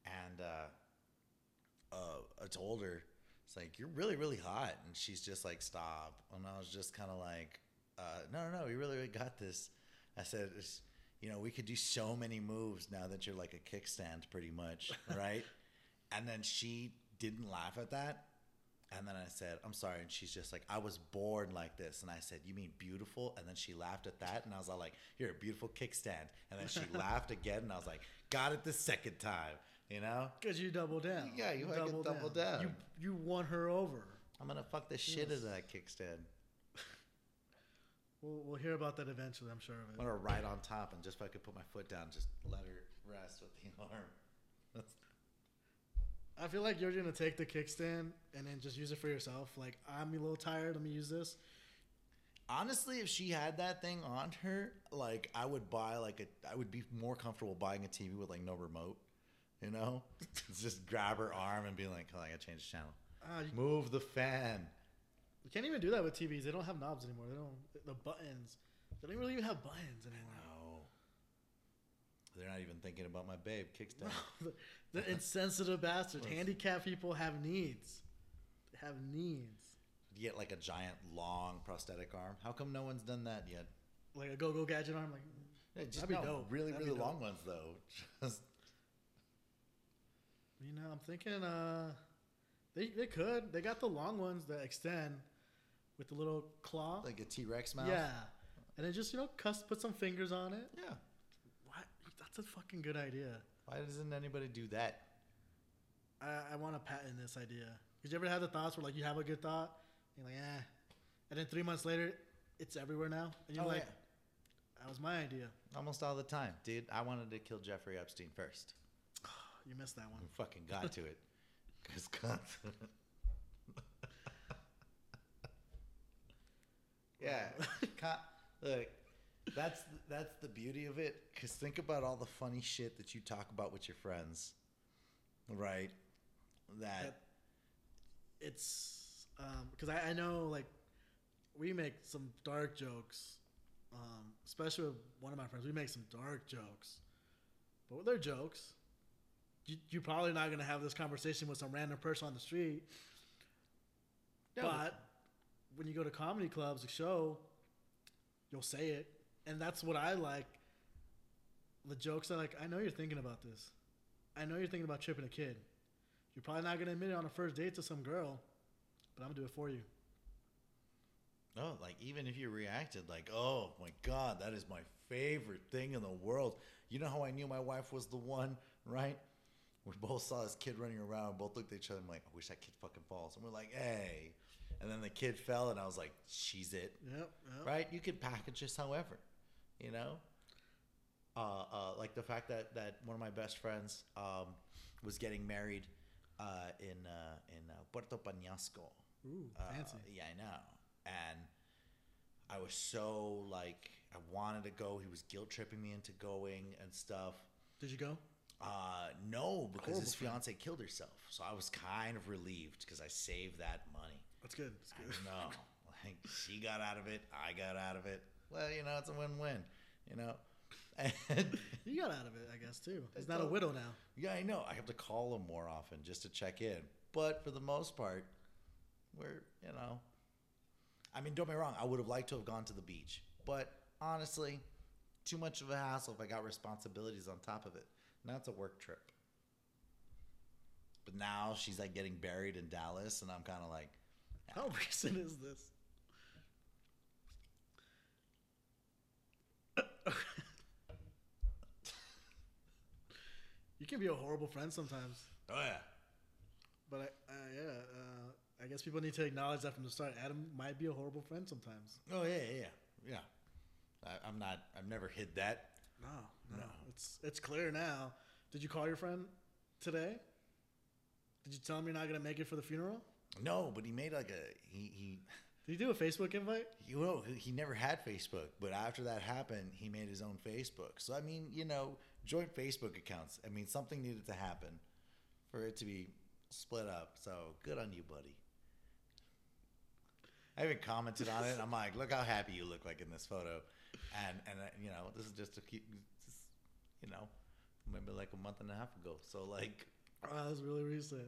and uh, uh, I told her, "It's like you're really, really hot," and she's just like, "Stop," and I was just kind of like, uh, "No, no, no, we really, really got this." I said, it's, "You know, we could do so many moves now that you're like a kickstand, pretty much, right?" and then she didn't laugh at that. And then I said, I'm sorry. And she's just like, I was born like this. And I said, You mean beautiful? And then she laughed at that. And I was all like, You're a beautiful kickstand. And then she laughed again. And I was like, Got it the second time. You know? Because you double down. Yeah, you fucking double down. You, you won her over. I'm going to fuck the shit out of that kickstand. We'll, we'll hear about that eventually, I'm sure of I'm it. going to ride on top and just if I could put my foot down, just let her rest with the arm. That's, I feel like you're going to take the kickstand and then just use it for yourself. Like, I'm a little tired. Let me use this. honestly, if she had that thing on her, like I would buy like a, I would be more comfortable buying a TV with like no remote. You know, just grab her arm and be like, "Oh, I gotta change the channel. Ah, you, Move the fan." you can't even do that with TVs. They don't have knobs anymore. They don't, the buttons. They don't really even have buttons anymore. No, they're not even thinking about my babe kickstand. the, the insensitive bastards. Handicapped people have needs. They have needs. You get like a giant long prosthetic arm. How come no one's done that yet? Like a go-go gadget arm. Like, Yeah, just That'd be no, dope. really, That'd really dope. long ones though. Just you know, I'm thinking uh, they, they could. They got the long ones that extend with the little claw. like a T Rex mouth. Yeah. And then just, you know, cuss, put some fingers on it. yeah. What? That's a fucking good idea. Why doesn't anybody do that? I, I want to patent this idea. Because you ever have the thoughts where, like, you have a good thought, and you're like, eh. And then three months later, it's everywhere now. And you're Oh, like, yeah. that was my idea. Almost all the time, dude. I wanted to kill Jeffrey Epstein first. You missed that one. and fucking got to it. Cause yeah, Con- look, that's that's the beauty of it. Cause think about all the funny shit that you talk about with your friends, right? That That- It's because I, I know, like, we make some dark jokes, um, especially with one of my friends. We make some dark jokes, but they're jokes. You, you're probably not going to have this conversation with some random person on the street. No, but when you go to comedy clubs, a show, you'll say it, and that's what I like. The jokes are like, I know you're thinking about this. I know you're thinking about tripping a kid. You're probably not gonna admit it on a first date to some girl, but I'm gonna do it for you. No, like even if you reacted like, "Oh my god, that is my favorite thing in the world." You know how I knew my wife was the one, right? We both saw this kid running around, both looked at each other and I'm like, "I wish that kid fucking falls." And we're like, "Hey." And then the kid fell and I was like, "She's it." Yep. yep. Right? You could package this however, you know? Uh, uh, like the fact that, that one of my best friends um, was getting married uh, in uh, in uh, Puerto Peñasco. Ooh, Uh, fancy. yeah, I know. And I was so like, I wanted to go. He was guilt tripping me into going and stuff. Did you go? Uh, no, because his fiance killed herself. So I was kind of relieved because I saved that money. That's good. That's I good. know. Like she got out of it, I got out of it. Well, you know, it's a win-win. You know, and You got out of it, I guess too. He's It's not a widow now. yeah, I know. I have to call him more often just to check in. But for the most part, we're you know. I mean, don't get me wrong. I would have liked to have gone to the beach, but honestly, too much of a hassle if I got responsibilities on top of it. Now it's a work trip. But now she's like getting buried in Dallas, and I'm kind of like, How recent is this? you can be a horrible friend sometimes, oh yeah, but I, uh, yeah, uh, I guess people need to acknowledge that from the start. Adam might be a horrible friend sometimes. oh yeah, yeah, yeah. yeah. I, I'm not. I've never hid that. No, no, No. it's it's clear now. Did you call your friend today? Did you tell him you're not gonna make it for the funeral? No, but he made like a he he Did he do a Facebook invite? You know, he never had Facebook, but after that happened, he made his own Facebook. So I mean, you know, joint Facebook accounts. I mean, something needed to happen for it to be split up. So good on you, buddy. I even commented on it. I'm like, look how happy you look like in this photo, and and uh, you know, this is just to keep, just, you know, maybe like a month and a half ago. So like, Oh, that was really recent.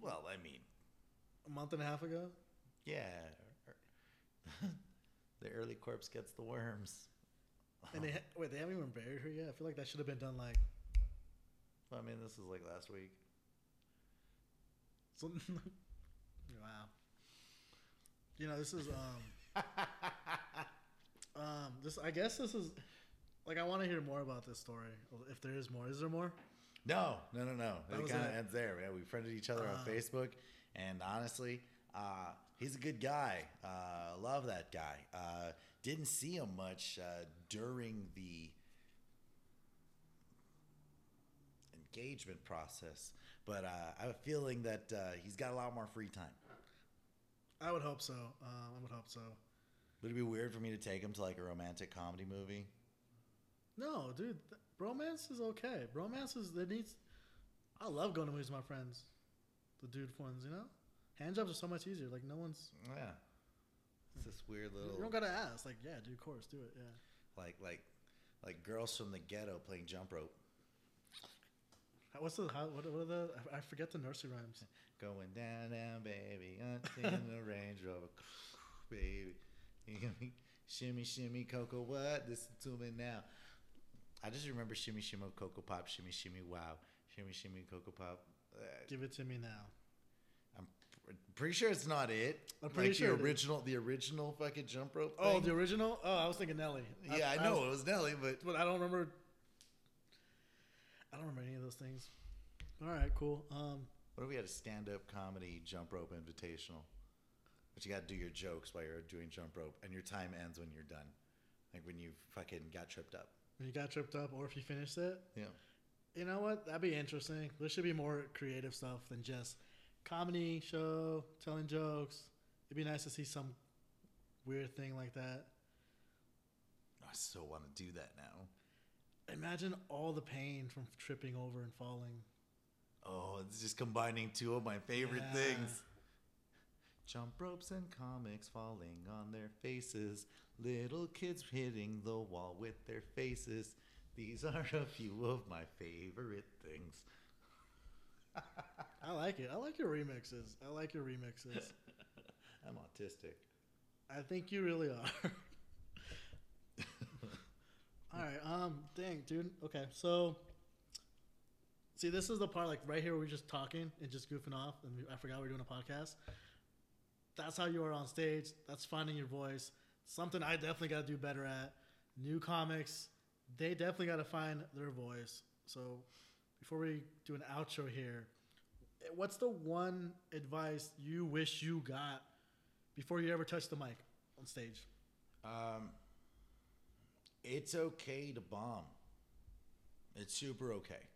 well, I mean, A month and a half ago. yeah, the early corpse gets the worms. And they ha- wait, they haven't even buried her yet. I feel like that should have been done like. I mean, this is like last week. So, wow. You know, this is um um this. I guess this is like I want to hear more about this story. If there is more, is there more? No, no, no, no. That It kind of ends there. Yeah, we friended each other on Ah. Facebook, and honestly, uh, he's a good guy. Uh, love that guy. Uh, didn't see him much uh, during the engagement process, but uh, I have a feeling that uh, he's got a lot more free time. I would hope so. Um, I would hope so. Would it be weird for me to take him to like a romantic comedy movie? No, dude, th- bromance is okay. Bromance is there needs. I love going to movies with my friends, the dude ones. You know, hand jobs are so much easier. Like no one's. Yeah, it's this weird little You don't gotta ask. Like, yeah, dude, of course, do it. Yeah. like like like girls from the ghetto playing jump rope. What's the how, what, what are the I- I forget the nursery rhymes. Going down, down, baby, in the Range Rover, baby. You shimmy, shimmy, cocoa, what? Listen to me now. I just remember shimmy, shimmy, cocoa pop, shimmy, shimmy, wow, shimmy, shimmy, cocoa pop. Uh, Give it to me now. I'm pr- pretty sure it's not it. I'm pretty like sure the original, the original fucking jump rope. Oh, thing. the original. Oh, I was thinking Nelly. yeah, I, know it was Nelly, but but I don't remember. I don't remember any of those things. All right, cool. Um, what if we had a stand-up comedy jump rope invitational? But you got to do your jokes while you're doing jump rope, and your time ends when you're done, like when you fucking got tripped up. when you got tripped up, or if you finished it, Yeah. you know what? That'd be interesting. There should be more creative stuff than just comedy show, telling jokes. It'd be nice to see some weird thing like that. I so want to do that now. Imagine all the pain from tripping over and falling. Oh, it's just combining two of my favorite Yeah. things. Jump ropes and comics falling on their faces. Little kids hitting the wall with their faces. These are a few of my favorite things. I like it. I like your remixes. I like your remixes. I'm autistic. I think you really are. All right. Um. Dang, dude. Okay. So, see, this is the part like right here. We're just talking and just goofing off, and I forgot we are doing a podcast. That's how you are on stage. That's finding your voice. Something I definitely got to do better at. New comics, they definitely got to find their voice. So, before we do an outro here, what's the one advice you wish you got before you ever touch the mic on stage? Um, it's okay to bomb. It's super okay.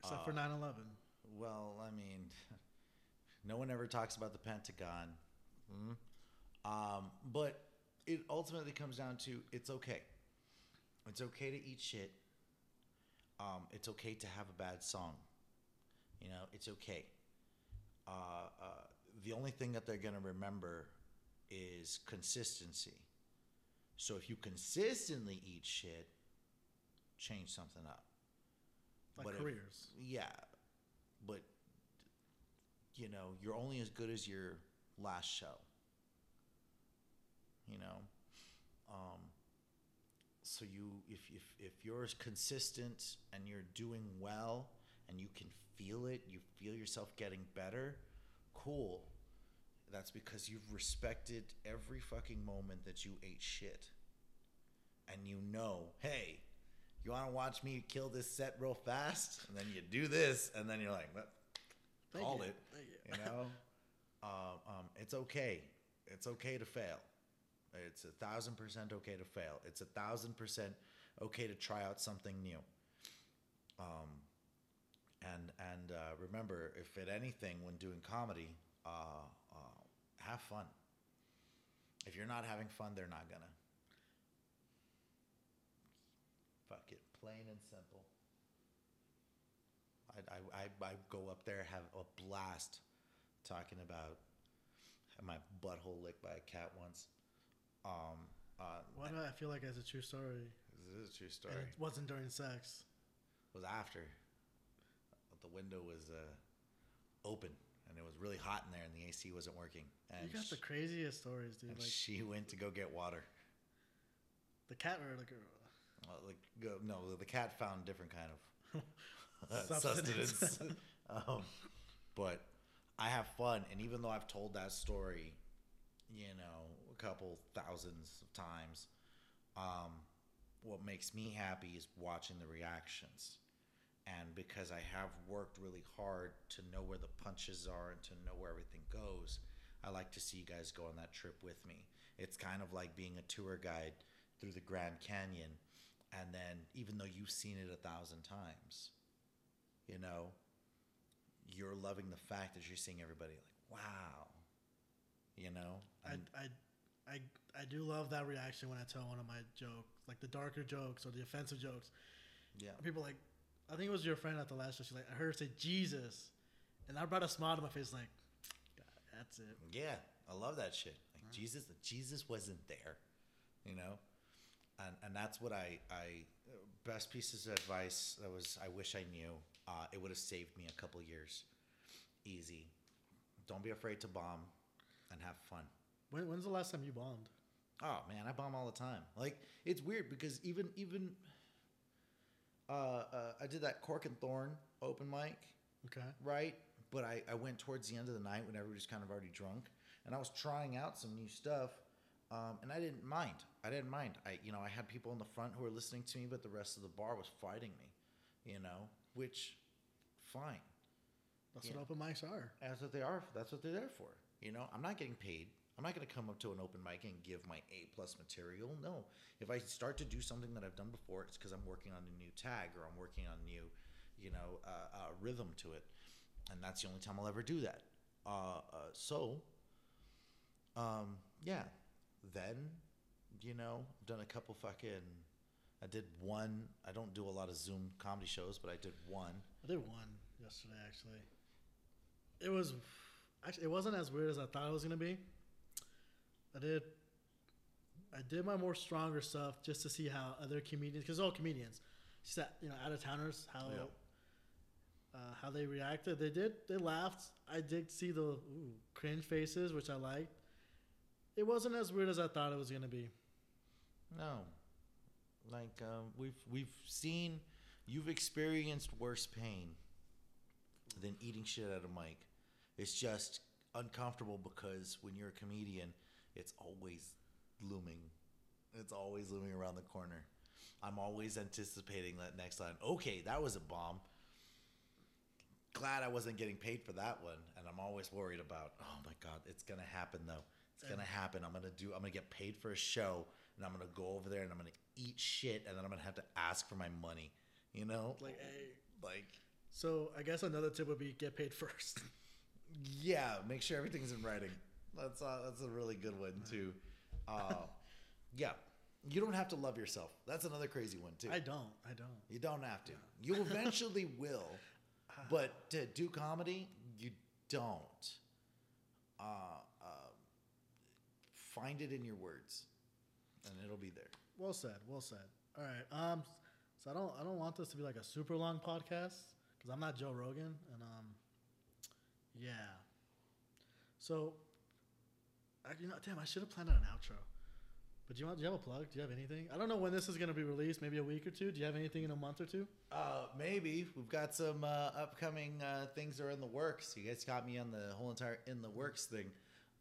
Except Uh, for 9 11. Well, I mean, no one ever talks about the Pentagon. Mhm. Um, but it ultimately comes down to it's okay. It's okay to eat shit. Um, it's okay to have a bad song. You know, it's okay. Uh, uh, the only thing that they're going to remember is consistency. So if you consistently eat shit, change something up. Like But if- careers. yeah, but you know, you're only as good as your last show. You know, um, so you if if if you're consistent and you're doing well and you can feel it, you feel yourself getting better, cool. That's because you've respected every fucking moment that you ate shit. And you know, hey, you want to watch me kill this set real fast? And then you do this, and then you're like, Thank called you. it. You. You know, um, um, it's okay. It's okay to fail. It's a thousand percent okay to fail. It's a thousand percent okay to try out something new. Um, and and uh, remember, if at anything when doing comedy, uh, uh, have fun. If you're not having fun, they're not gonna. Fuck it, plain and simple. I I I, go up there have a blast talking about my butthole licked by a cat once. Um, uh, Why do I feel like it's a true story? this is a true story. And it wasn't during sex. It was after the window was uh, open and it was really hot in there and the AC wasn't working. And You got the craziest stories, dude. Like she went to go get water. the cat or the girl. Uh, like go, no, the cat found different kind of Substance. sustenance. um, but I have fun, and even though I've told that story, you know, a couple thousands of times, um, what makes me happy is watching the reactions. And because I have worked really hard to know where the punches are and to know where everything goes, I like to see you guys go on that trip with me. It's kind of like being a tour guide through the Grand Canyon, and then even though you've seen it a thousand times, you know, you're loving the fact that you're seeing everybody like, wow, you know, I, I, I, I do love that reaction when I tell one of my jokes, like the darker jokes or the offensive jokes. yeah, People like, I think it was your friend at the last show. She like, I heard her say Jesus, and I brought a smile to my face, like, God, that's it. Yeah, I love that shit. Like Jesus, Jesus wasn't there, you know, and and that's what I I best pieces of advice that was I wish I knew. Uh, it would have saved me a couple years, easy. Don't be afraid to bomb, and have fun. When, when's the last time you bombed? Oh man, I bomb all the time. Like it's weird because even even uh, uh, I did that Cork and Thorn open mic Okay. right? But I, I went towards the end of the night when everybody's kind of already drunk, and I was trying out some new stuff, um, and I didn't mind. I didn't mind. I you know I had people in the front who were listening to me, but the rest of the bar was fighting me, you know, which fine. That's what open mics are. That's what they are. That's what they're there for. You know, I'm not getting paid. I'm not going to come up to an open mic and give my A plus material. No. If I start to do something that I've done before, it's because I'm working on a new tag or I'm working on new, you know, uh, uh, rhythm to it, and that's the only time I'll ever do that. Uh, uh, so, um, yeah. Then, you know, I've done a couple fucking. I did one. I don't do a lot of Zoom comedy shows, but I did one. I did one yesterday, actually. It was, actually, it wasn't as weird as I thought it was gonna be. I did, I did my more stronger stuff just to see how other comedians, because all comedians, just that, you know, out of towners, how, Yeah. uh, how they reacted. They did, they laughed. I did see the ooh, cringe faces, which I liked. It wasn't as weird as I thought it was gonna be. No, like um, we've we've seen, you've experienced worse pain than eating shit out of mic. It's just uncomfortable because when you're a comedian, it's always looming. It's always looming around the corner. I'm always anticipating that next line. Okay, that was a bomb. Glad I wasn't getting paid for that one, and I'm always worried about. Oh my god, it's gonna happen though. It's gonna happen. I'm gonna do. I'm gonna get paid for a show, and I'm gonna go over there and I'm gonna eat shit, and then I'm gonna have to ask for my money. You know, Like, hey. like So I guess another tip would be get paid first. yeah, make sure everything's in writing. That's uh, that's a really good one too. Uh, yeah, you don't have to love yourself. That's another crazy one too. I don't. I don't. You don't have to. You eventually will, but to do comedy, you don't. Uh, uh, find it in your words, and it'll be there. Well said. Well said. All right. Um. So I don't. I don't want this to be like a super long podcast because I'm not Joe Rogan, and um. Yeah. So. I, you know, damn, I should have planned out an outro. But do you want? Do you have a plug? Do you have anything? I don't know when this is gonna be released. Maybe a week or two. Do you have anything in a month or two? Uh, maybe we've got some uh, upcoming uh, things that are in the works. You guys got me on the whole entire in the works thing.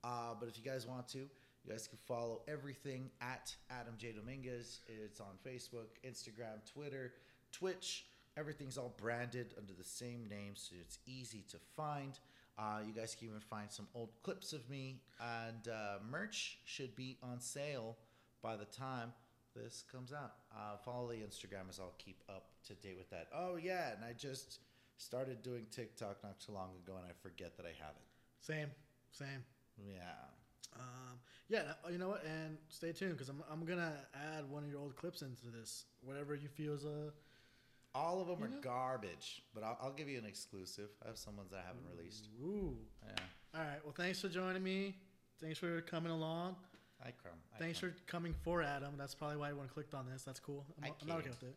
Uh, but if you guys want to, you guys can follow everything at Adam J Dominguez. It's on Facebook, Instagram, Twitter, Twitch. Everything's all branded under the same name, so it's easy to find. Uh, you guys can even find some old clips of me, and uh, merch should be on sale by the time this comes out. Uh, follow the Instagram as I'll keep up to date with that. Oh yeah, and I just started doing TikTok not too long ago, and I forget that I have it. Same. Same. Yeah, Um, yeah, uh, you know what? And stay tuned because I'm, I'm gonna add one of your old clips into this. Whatever you feel is a All of them You are know? garbage, but I'll, I'll give you an exclusive. I have some ones that I haven't released. ooh. Yeah, All right. Well, thanks for joining me. Thanks for coming along. I crumb. I Thanks for coming for Adam. That's probably why everyone clicked on this. That's cool. I'm, I I'm not okay with it.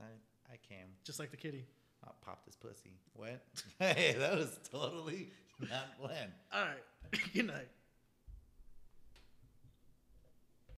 I, I came. Just like the kitty. I'll pop this pussy. What? hey, that was totally not planned. All right. Good night.